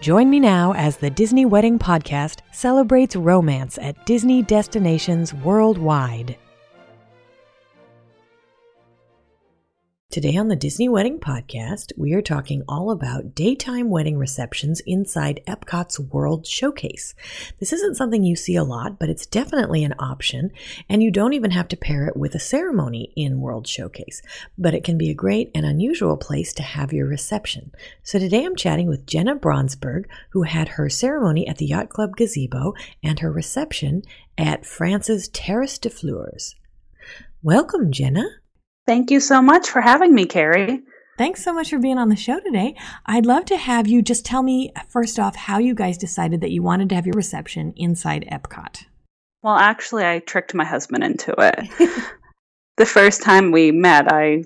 Join me now as the Disney Wedding Podcast celebrates romance at Disney destinations worldwide. Today on the Disney Wedding Podcast, we are talking all about daytime wedding receptions inside Epcot's World Showcase. This isn't something you see a lot, but it's definitely an option, and you don't even have to pair it with a ceremony in World Showcase. But it can be a great and unusual place to have your reception. So today I'm chatting with Jenna Bronsberg, who had her ceremony at the Yacht Club Gazebo and her reception at France's Terrace de Fleurs. Welcome, Jenna. Thank you so much for having me, Carrie. Thanks so much for being on the show today. I'd love to have you just tell me, first off, how you guys decided that you wanted to have your reception inside Epcot. Well, actually, I tricked my husband into it. the first time we met, I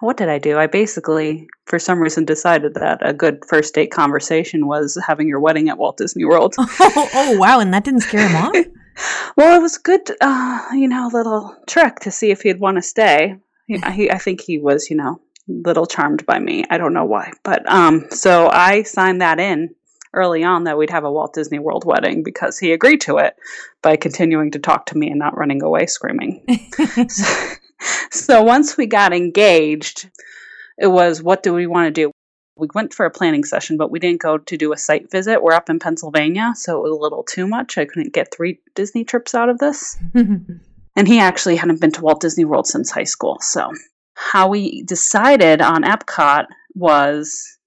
what did I do? I basically, for some reason, decided that a good first date conversation was having your wedding at Walt Disney World. oh, oh, wow. And that didn't scare him off? well, it was a good, uh, you know, little trick to see if he'd want to stay. He, he, I think he was, you know, little charmed by me. I don't know why, but um, so I signed that in early on that we'd have a Walt Disney World wedding because he agreed to it by continuing to talk to me and not running away screaming. so, so once we got engaged, it was what do we want to do? We went for a planning session, but we didn't go to do a site visit. We're up in Pennsylvania, so it was a little too much. I couldn't get three Disney trips out of this. And he actually hadn't been to Walt Disney World since high school. So, how we decided on Epcot was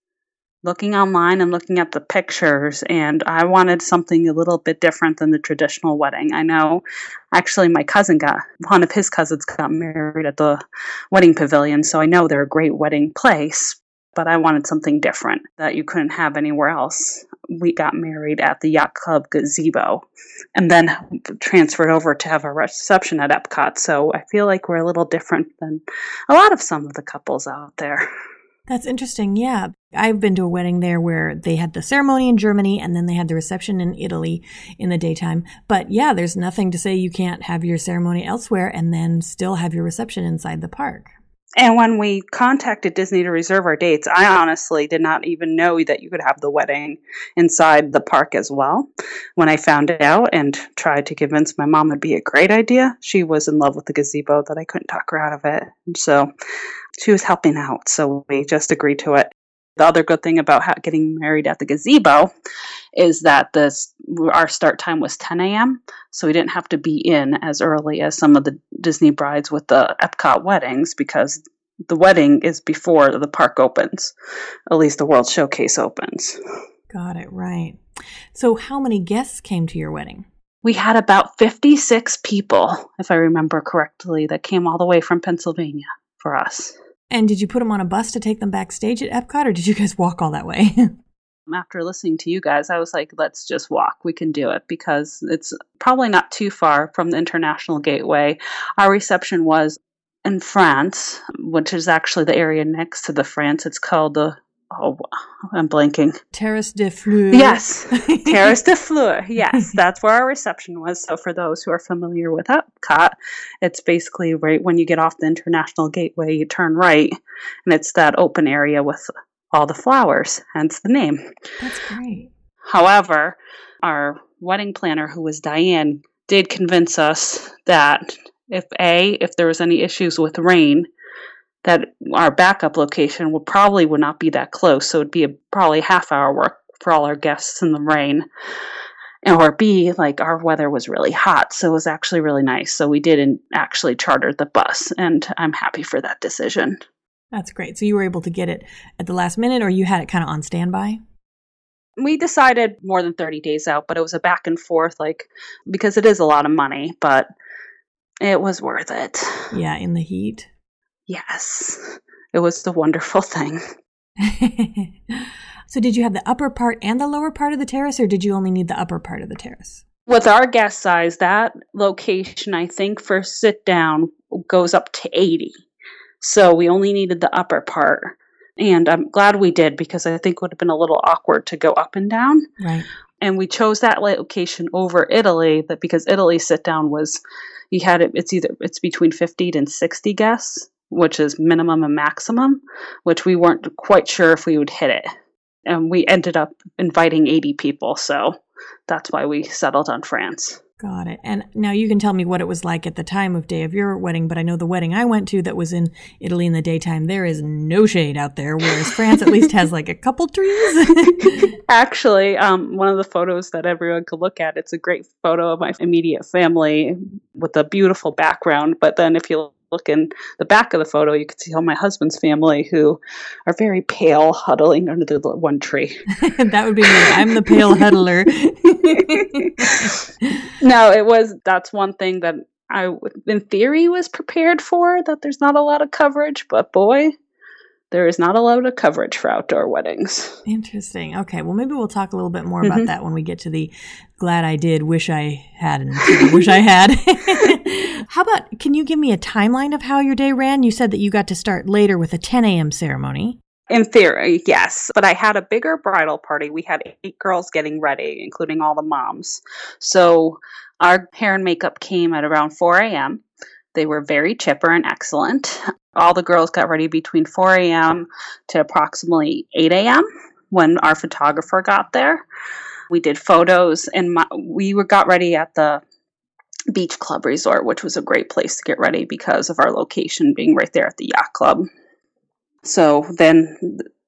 looking online and looking at the pictures. And I wanted something a little bit different than the traditional wedding. I know actually my cousin got, one of his cousins got married at the wedding pavilion. So, I know they're a great wedding place but I wanted something different that you couldn't have anywhere else. We got married at the Yacht Club gazebo and then transferred over to have a reception at Epcot. So I feel like we're a little different than a lot of some of the couples out there. That's interesting. Yeah. I've been to a wedding there where they had the ceremony in Germany and then they had the reception in Italy in the daytime. But yeah, there's nothing to say you can't have your ceremony elsewhere and then still have your reception inside the park. And when we contacted Disney to reserve our dates, I honestly did not even know that you could have the wedding inside the park as well. When I found out and tried to convince my mom it'd be a great idea, she was in love with the gazebo that I couldn't talk her out of it. So she was helping out, so we just agreed to it. The other good thing about getting married at the gazebo is that this our start time was 10 a.m. So we didn't have to be in as early as some of the Disney brides with the Epcot weddings because the wedding is before the park opens, at least the World Showcase opens. Got it right. So, how many guests came to your wedding? We had about 56 people, if I remember correctly, that came all the way from Pennsylvania for us. And did you put them on a bus to take them backstage at Epcot, or did you guys walk all that way? After listening to you guys, I was like, let's just walk. We can do it because it's probably not too far from the International Gateway. Our reception was in France, which is actually the area next to the France. It's called the oh, I'm blanking. Terrace de Fleur. Yes, Terrace de Fleur. Yes, that's where our reception was. So for those who are familiar with Epcot, it's basically right when you get off the International Gateway, you turn right, and it's that open area with all the flowers, hence the name. That's great. However, our wedding planner, who was Diane, did convince us that if A, if there was any issues with rain, that our backup location would probably would not be that close, so it'd be a probably half hour work for all our guests in the rain. Or B, like our weather was really hot, so it was actually really nice. So we didn't actually charter the bus, and I'm happy for that decision. That's great. So you were able to get it at the last minute, or you had it kind of on standby? We decided more than 30 days out, but it was a back and forth, like, because it is a lot of money, but it was worth it. Yeah, in the heat. Yes, it was the wonderful thing. so, did you have the upper part and the lower part of the terrace, or did you only need the upper part of the terrace? With our guest size, that location, I think, for sit down goes up to 80. So, we only needed the upper part. And I'm glad we did because I think it would have been a little awkward to go up and down. Right. And we chose that location over Italy that because Italy sit down was you had it it's either it's between 50 and 60 guests which is minimum and maximum, which we weren't quite sure if we would hit it. And we ended up inviting 80 people, so that's why we settled on France. Got it. And now you can tell me what it was like at the time of day of your wedding, but I know the wedding I went to that was in Italy in the daytime, there is no shade out there, whereas France at least has like a couple trees. Actually, um, one of the photos that everyone could look at, it's a great photo of my immediate family with a beautiful background. But then if you look in the back of the photo, you can see all my husband's family who are very pale, huddling under the one tree. that would be me. I'm the pale huddler. no, it was, that's one thing that I, in theory, was prepared for that there's not a lot of coverage, but boy, there is not a lot of coverage for outdoor weddings. Interesting. Okay. Well, maybe we'll talk a little bit more about mm-hmm. that when we get to the glad I did, wish I had, and wish I had. how about, can you give me a timeline of how your day ran? You said that you got to start later with a 10 a.m. ceremony. In theory, yes. But I had a bigger bridal party. We had eight girls getting ready, including all the moms. So our hair and makeup came at around 4 a.m. They were very chipper and excellent. All the girls got ready between 4 a.m. to approximately 8 a.m. when our photographer got there. We did photos and my, we were got ready at the beach club resort, which was a great place to get ready because of our location being right there at the yacht club. So then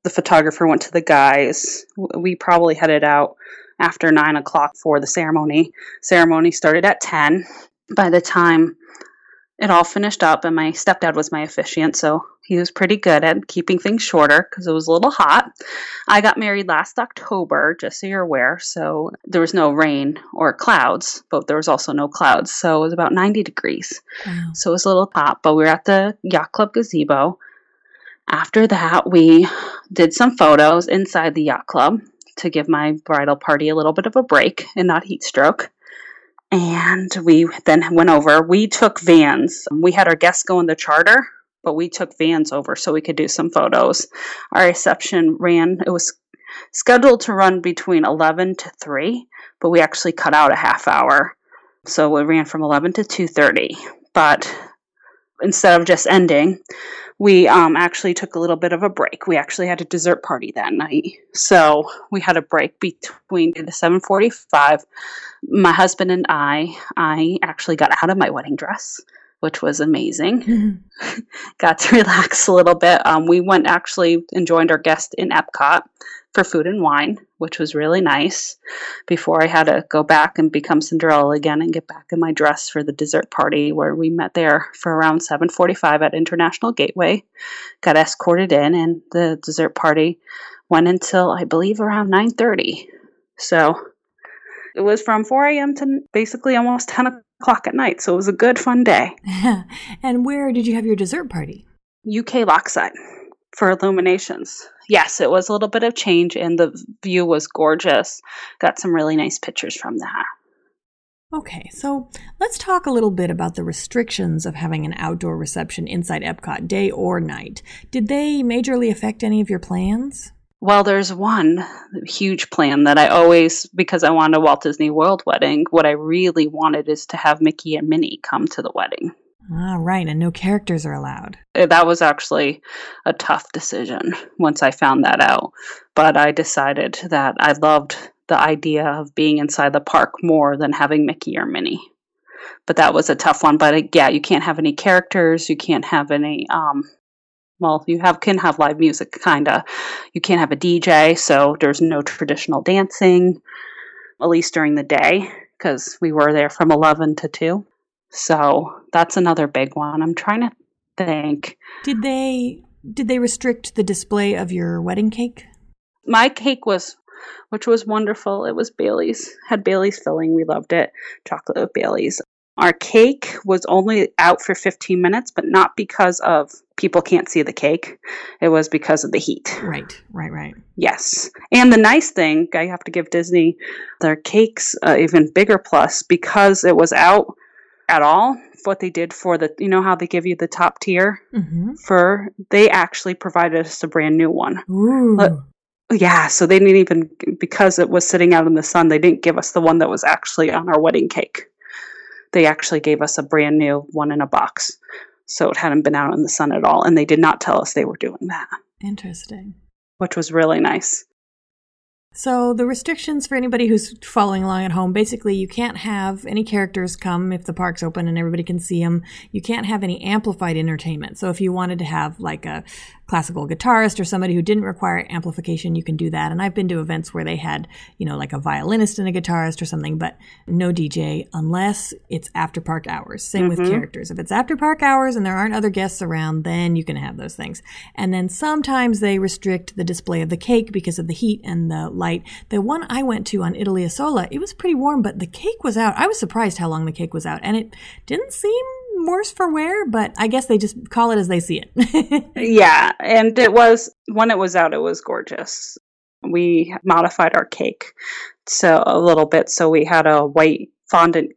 the photographer went to the guys. We probably headed out after nine o'clock for the ceremony. Ceremony started at 10. By the time it all finished up, and my stepdad was my officiant, so he was pretty good at keeping things shorter because it was a little hot. I got married last October, just so you're aware, so there was no rain or clouds, but there was also no clouds, so it was about 90 degrees. Wow. So it was a little hot, but we were at the Yacht Club gazebo. After that, we did some photos inside the Yacht Club to give my bridal party a little bit of a break and not heat stroke. And we then went over. We took vans. We had our guests go in the charter, but we took vans over so we could do some photos. Our reception ran, it was scheduled to run between 11 to 3, but we actually cut out a half hour. So it ran from 11 to 2:30. But instead of just ending, we um, actually took a little bit of a break. We actually had a dessert party that night, so we had a break between the seven forty-five. My husband and I, I actually got out of my wedding dress, which was amazing. Mm-hmm. got to relax a little bit. Um, we went actually and joined our guest in Epcot for food and wine, which was really nice. Before I had to go back and become Cinderella again and get back in my dress for the dessert party, where we met there for around 7:45 at International Gateway. Got escorted in, and the dessert party went until I believe around 9:30. So it was from 4 a.m. to basically almost 10 o'clock at night. So it was a good, fun day. and where did you have your dessert party? UK Lakeside for IllumiNations. Yes, it was a little bit of change, and the view was gorgeous. Got some really nice pictures from that. Okay, so let's talk a little bit about the restrictions of having an outdoor reception inside Epcot, day or night. Did they majorly affect any of your plans? Well, there's one huge plan that I always, because I wanted a Walt Disney World wedding, what I really wanted is to have Mickey and Minnie come to the wedding. Ah, right. And no characters are allowed. Uh, that was actually a tough decision once I found that out. But I decided that I loved the idea of being inside the park more than having Mickey or Minnie. But that was a tough one. But uh, yeah, you can't have any characters. You can't have any um, well, you have can have live music, kinda. You can't have a DJ, so there's no traditional dancing, at least during the day, because we were there from eleven to two. So that's another big one. I'm trying to think. Did they did they restrict the display of your wedding cake? My cake was, which was wonderful. It was Bailey's. Had Bailey's filling. We loved it. Chocolate with Bailey's. Our cake was only out for 15 minutes, but not because of people can't see the cake. It was because of the heat. Right, right, right. Yes. And the nice thing, I have to give Disney their cakes uh, even bigger plus because it was out at all. What they did for the, you know how they give you the top tier Mm-hmm. for, they actually provided us a brand new one. But- Yeah, so they didn't even, because it was sitting out in the sun, they didn't give us the one that was actually on our wedding cake. They actually gave us a brand new one in a box. So it hadn't been out in the sun at all. And they did not tell us they were doing that, Interesting. which was really nice. So the restrictions for anybody who's following along at home, basically you can't have any characters come if the park's open and everybody can see them. You can't have any amplified entertainment. So if you wanted to have like a classical guitarist or somebody who didn't require amplification, you can do that. And I've been to events where they had, you know, like a violinist and a guitarist or something, but no DJ unless it's after park hours. Same with mm-hmm. characters. If it's after park hours and there aren't other guests around, then you can have those things. And then sometimes they restrict the display of the cake because of the heat and the light. The one I went to on Italy Isola, it was pretty warm, but the cake was out. I was surprised how long the cake was out, and it didn't seem worse for wear, but I guess they just call it as they see it. Yeah, and it was when it was out, it was gorgeous. We modified our cake so a little bit, so we had a white fondant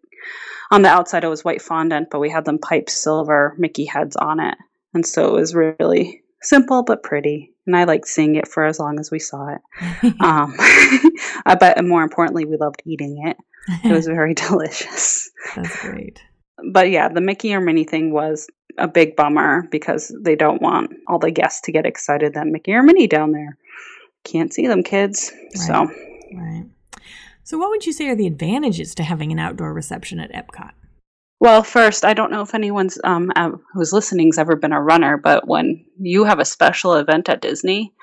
on the outside. It was white fondant, but we had them pipe silver Mickey heads on it, and so it was really simple but pretty. And I liked seeing it for as long as we saw it. Um, but more importantly, we loved eating it. It was very delicious That's great. But yeah, the Mickey or Minnie thing was a big bummer because they don't want all the guests to get excited that Mickey or Minnie down there. Can't see them, kids. So Right. So, what would you say are the advantages to having an outdoor reception at Epcot? Well, first, I don't know if anyone's um, uh, who's listening's ever been a runner, but when you have a special event at Disney,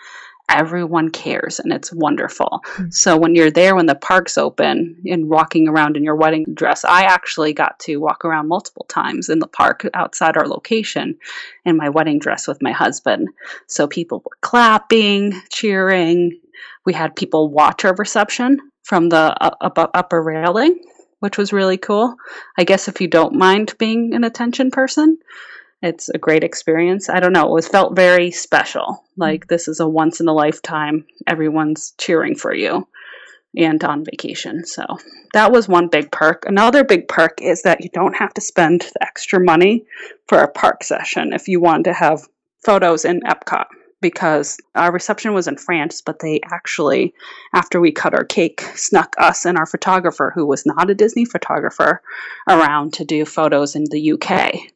everyone cares and it's wonderful. So when you're there when the park's open and walking around in your wedding dress, I actually got to walk around multiple times in the park outside our location in my wedding dress with my husband. So people were clapping, cheering. We had people watch our reception from the uh, up- upper railing, which was really cool. I guess if you don't mind being an attention person, it's a great experience. I don't know. It was felt very special. Like this is a once in a lifetime. Everyone's cheering for you and on vacation. So that was one big perk. Another big perk is that you don't have to spend the extra money for a park session if you want to have photos in Epcot because our reception was in France, but they actually, after we cut our cake, snuck us and our photographer, who was not a Disney photographer, around to do photos in the UK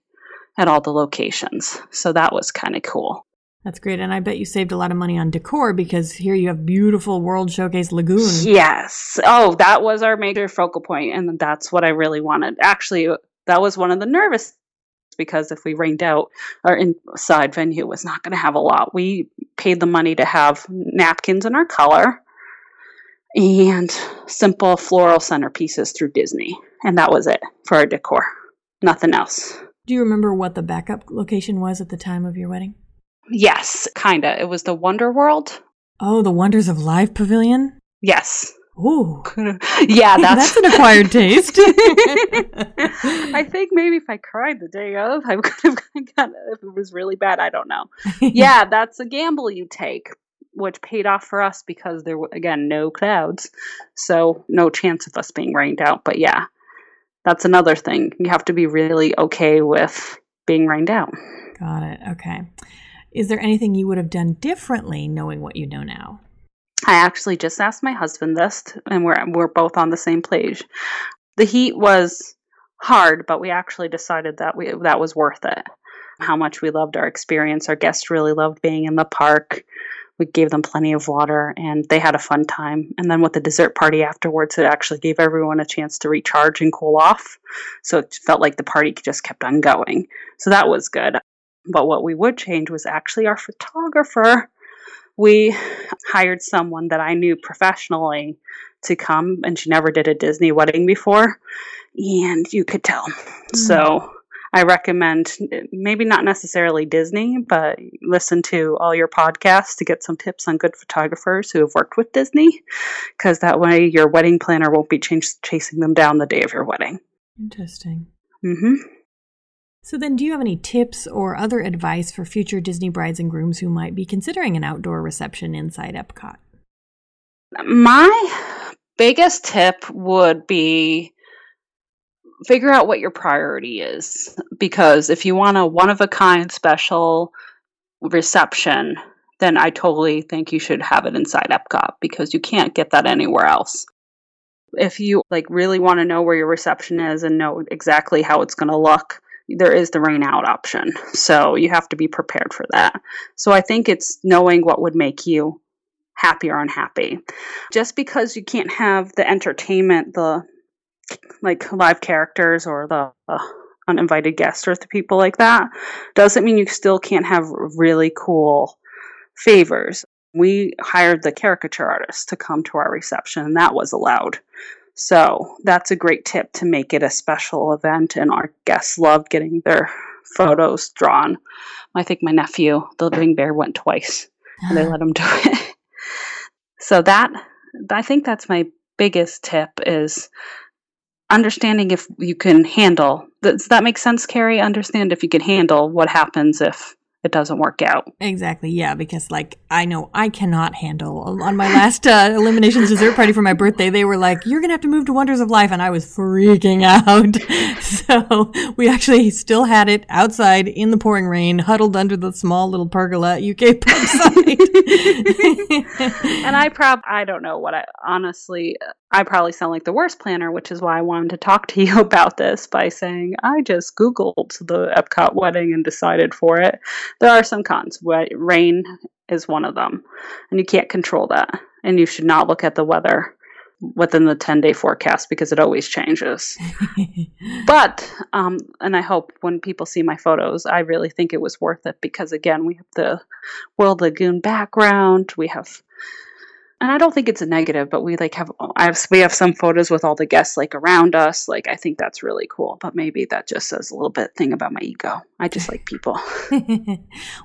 at all the locations. So that was kind of cool. That's great. And I bet you saved a lot of money on decor because here you have beautiful World Showcase Lagoon. Yes. Oh, that was our major focal point, and that's what I really wanted. Actually, that was one of the nervous because if we rained out, our inside venue was not going to have a lot. We paid the money to have napkins in our color and simple floral centerpieces through Disney, and that was it for our decor. Nothing else. Do you remember what the backup location was at the time of your wedding? Yes, kinda. It was the Wonder World. Oh, the Wonders of Life Pavilion? Yes. Ooh. yeah, that's That's an acquired taste. I think maybe if I cried the day of, I could have gotten if it was really bad. I don't know. Yeah, that's a gamble you take, which paid off for us because there were again no clouds, so no chance of us being rained out. But yeah, that's another thing. You have to be really okay with being rained out. Got it. Okay. Is there anything you would have done differently knowing what you know now? I actually just asked my husband this, and we're we're both on the same page. The heat was hard, but we actually decided that we that was worth it. How much we loved our experience. Our guests really loved being in the park. We gave them plenty of water, and they had a fun time. And then with the dessert party afterwards, it actually gave everyone a chance to recharge and cool off. So it felt like the party just kept on going. So that was good. But what we would change was actually our photographer. We hired someone that I knew professionally to come, and she never did a Disney wedding before. And you could tell. Mm. So I recommend maybe not necessarily Disney, but listen to all your podcasts to get some tips on good photographers who have worked with Disney, because that way your wedding planner won't be ch- chasing them down the day of your wedding. Interesting. Mm-hmm. So, then, do you have any tips or other advice for future Disney brides and grooms who might be considering an outdoor reception inside Epcot? My biggest tip would be figure out what your priority is because if you want a one of a kind special reception, then I totally think you should have it inside Epcot because you can't get that anywhere else. If you like really want to know where your reception is and know exactly how it's going to look, there is the rain out option. So you have to be prepared for that. So I think it's knowing what would make you happy or unhappy. Just because you can't have the entertainment, the like live characters or the uh, uninvited guests or the people like that, doesn't mean you still can't have really cool favors. We hired the caricature artist to come to our reception, and that was allowed. So that's a great tip to make it a special event, and our guests loved getting their photos drawn. I think my nephew, the living bear, went twice, and they let him do it. so that I think that's my biggest tip is understanding if you can handle. Does that make sense, Carrie? Understand if you can handle what happens if it doesn't work out. Exactly. Yeah, because like I know I cannot handle on my last uh, IllumiNations dessert party for my birthday. They were like, "You're gonna have to move to Wonders of Life," and I was freaking out. so we actually still had it outside in the pouring rain, huddled under the small little pergola UK pub site. and I prob I don't know what I honestly I probably sound like the worst planner, which is why I wanted to talk to you about this by saying I just Googled the Epcot wedding and decided for it. There are some cons. Rain is one of them, and you can't control that. And you should not look at the weather within the 10 day forecast because it always changes. but, um, and I hope when people see my photos, I really think it was worth it because, again, we have the World Lagoon background, we have and I don't think it's a negative, but we like have I have we have some photos with all the guests like around us. Like I think that's really cool. But maybe that just says a little bit thing about my ego. I just like people.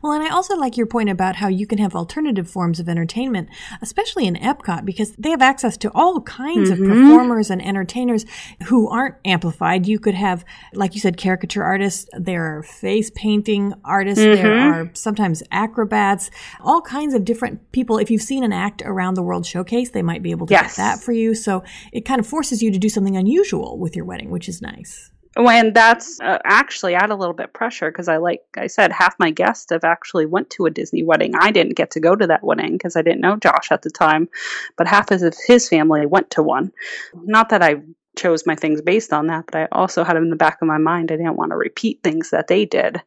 well, and I also like your point about how you can have alternative forms of entertainment, especially in Epcot, because they have access to all kinds mm-hmm. of performers and entertainers who aren't amplified. You could have, like you said, caricature artists. There are face painting artists. Mm-hmm. There are sometimes acrobats. All kinds of different people. If you've seen an act around the World Showcase, they might be able to yes. get that for you. So it kind of forces you to do something unusual with your wedding, which is nice. When that's uh, actually add a little bit pressure because I like I said half my guests have actually went to a Disney wedding. I didn't get to go to that wedding because I didn't know Josh at the time, but half of his family went to one. Not that I chose my things based on that, but I also had in the back of my mind I didn't want to repeat things that they did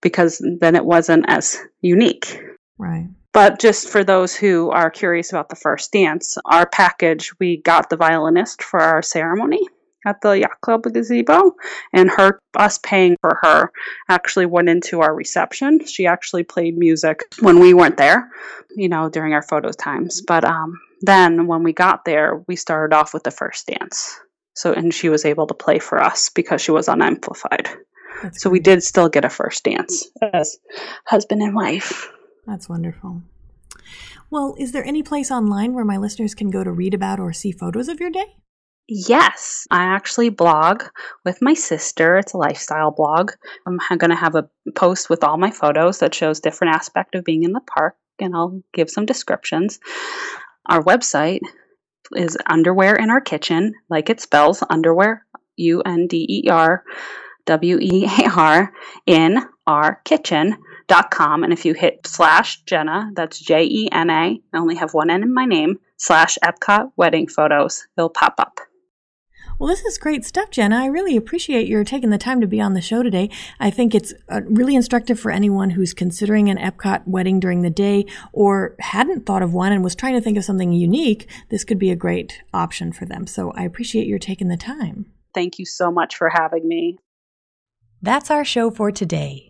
because then it wasn't as unique. Right. But just for those who are curious about the first dance, our package, we got the violinist for our ceremony at the yacht club gazebo and her us paying for her actually went into our reception. She actually played music when we weren't there you know during our photo times. But um then when we got there we started off with the first dance. So and she was able to play for us because she was unamplified. That's so we did still get a first dance as husband and wife that's wonderful. Well, is there any place online where my listeners can go to read about or see photos of your day? Yes, I actually blog with my sister. It's a lifestyle blog. I'm going to have a post with all my photos that shows different aspect of being in the park and I'll give some descriptions. Our website is underwear in our kitchen, like it spells underwear U N D E R W E A R in our kitchen com, and if you hit slash Jenna, that's J E N A, I only have one N in my name, slash Epcot wedding photos, it'll pop up. Well, this is great stuff, Jenna. I really appreciate your taking the time to be on the show today. I think it's uh, really instructive for anyone who's considering an Epcot wedding during the day or hadn't thought of one and was trying to think of something unique. This could be a great option for them. So I appreciate your taking the time. Thank you so much for having me. That's our show for today.